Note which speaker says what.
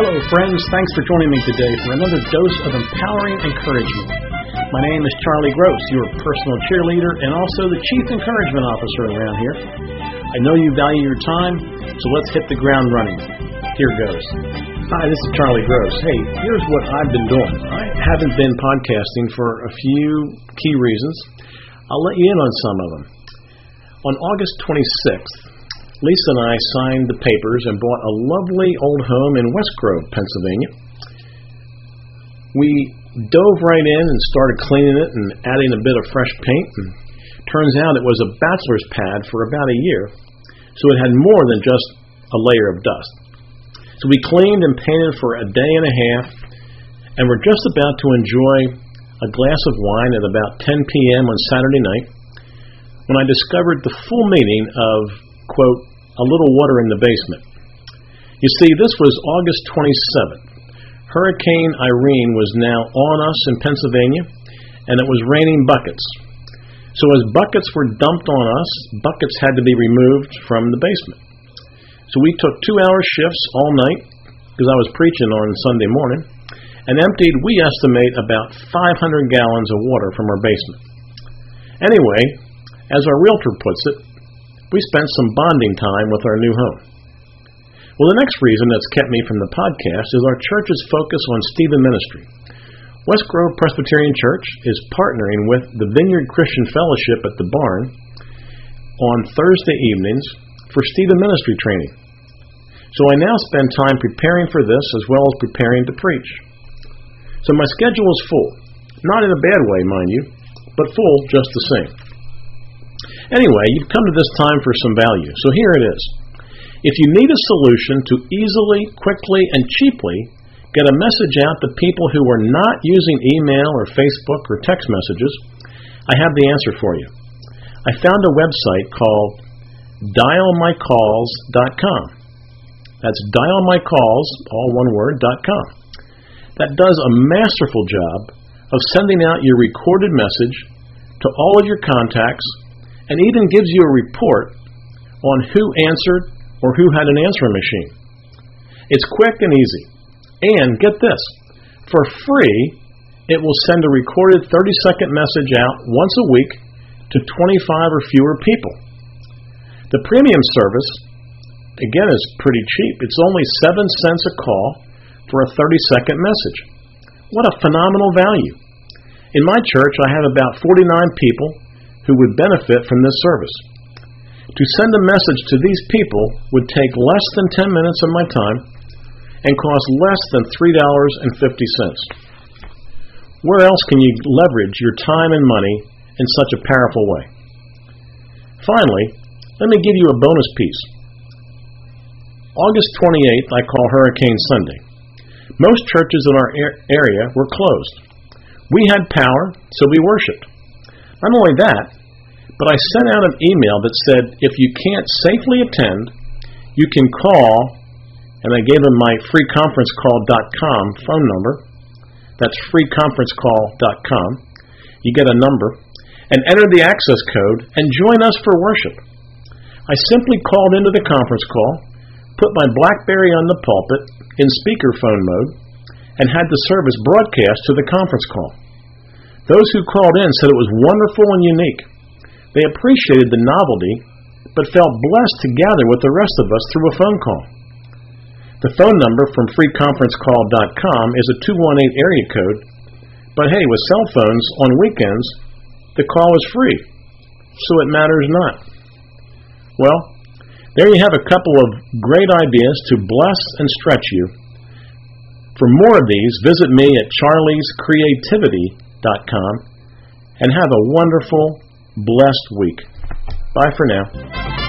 Speaker 1: friends. Thanks for joining me today for another dose of empowering encouragement. My name is Charlie Gross, your personal cheerleader and also the Chief Encouragement Officer around here. I know you value your time, so let's hit the ground running. Here goes. Hi, this is Charlie Gross. Hey, here's what I've been doing. I haven't been podcasting for a few key reasons. I'll let you in on some of them. On August 26th, Lisa and I signed the papers and bought a lovely old home in West Grove, Pennsylvania. We dove right in and started cleaning it and adding a bit of fresh paint. And turns out it was a bachelor's pad for about a year, so it had more than just a layer of dust. So we cleaned and painted for a day and a half, and we're just about to enjoy a glass of wine at about 10 p.m. on Saturday night when I discovered the full meaning of, quote, a little water in the basement. You see, this was August 27th. Hurricane Irene was now on us in Pennsylvania, and it was raining buckets. So, as buckets were dumped on us, buckets had to be removed from the basement. So, we took two hour shifts all night, because I was preaching on Sunday morning, and emptied, we estimate, about 500 gallons of water from our basement. Anyway, as our realtor puts it, we spent some bonding time with our new home. Well, the next reason that's kept me from the podcast is our church's focus on Stephen ministry. West Grove Presbyterian Church is partnering with the Vineyard Christian Fellowship at the barn on Thursday evenings for Stephen ministry training. So I now spend time preparing for this as well as preparing to preach. So my schedule is full. Not in a bad way, mind you, but full just the same. Anyway, you've come to this time for some value, so here it is. If you need a solution to easily, quickly, and cheaply get a message out to people who are not using email or Facebook or text messages, I have the answer for you. I found a website called dialmycalls.com. That's dialmycalls, all one word, .com. That does a masterful job of sending out your recorded message to all of your contacts and even gives you a report on who answered or who had an answering machine. It's quick and easy. And get this for free, it will send a recorded 30 second message out once a week to 25 or fewer people. The premium service, again, is pretty cheap. It's only 7 cents a call for a 30 second message. What a phenomenal value! In my church, I have about 49 people who would benefit from this service. To send a message to these people would take less than 10 minutes of my time and cost less than $3.50. Where else can you leverage your time and money in such a powerful way? Finally, let me give you a bonus piece. August 28th, I call Hurricane Sunday. Most churches in our area were closed. We had power, so we worshiped. Not only that, but I sent out an email that said if you can't safely attend, you can call, and I gave them my freeconferencecall.com phone number. That's freeconferencecall.com. You get a number, and enter the access code and join us for worship. I simply called into the conference call, put my Blackberry on the pulpit in speakerphone mode, and had the service broadcast to the conference call. Those who called in said it was wonderful and unique. They appreciated the novelty, but felt blessed to gather with the rest of us through a phone call. The phone number from freeconferencecall.com is a 218 area code, but hey, with cell phones on weekends, the call is free, so it matters not. Well, there you have a couple of great ideas to bless and stretch you. For more of these, visit me at charliescreativity.com and have a wonderful blessed week. Bye for now.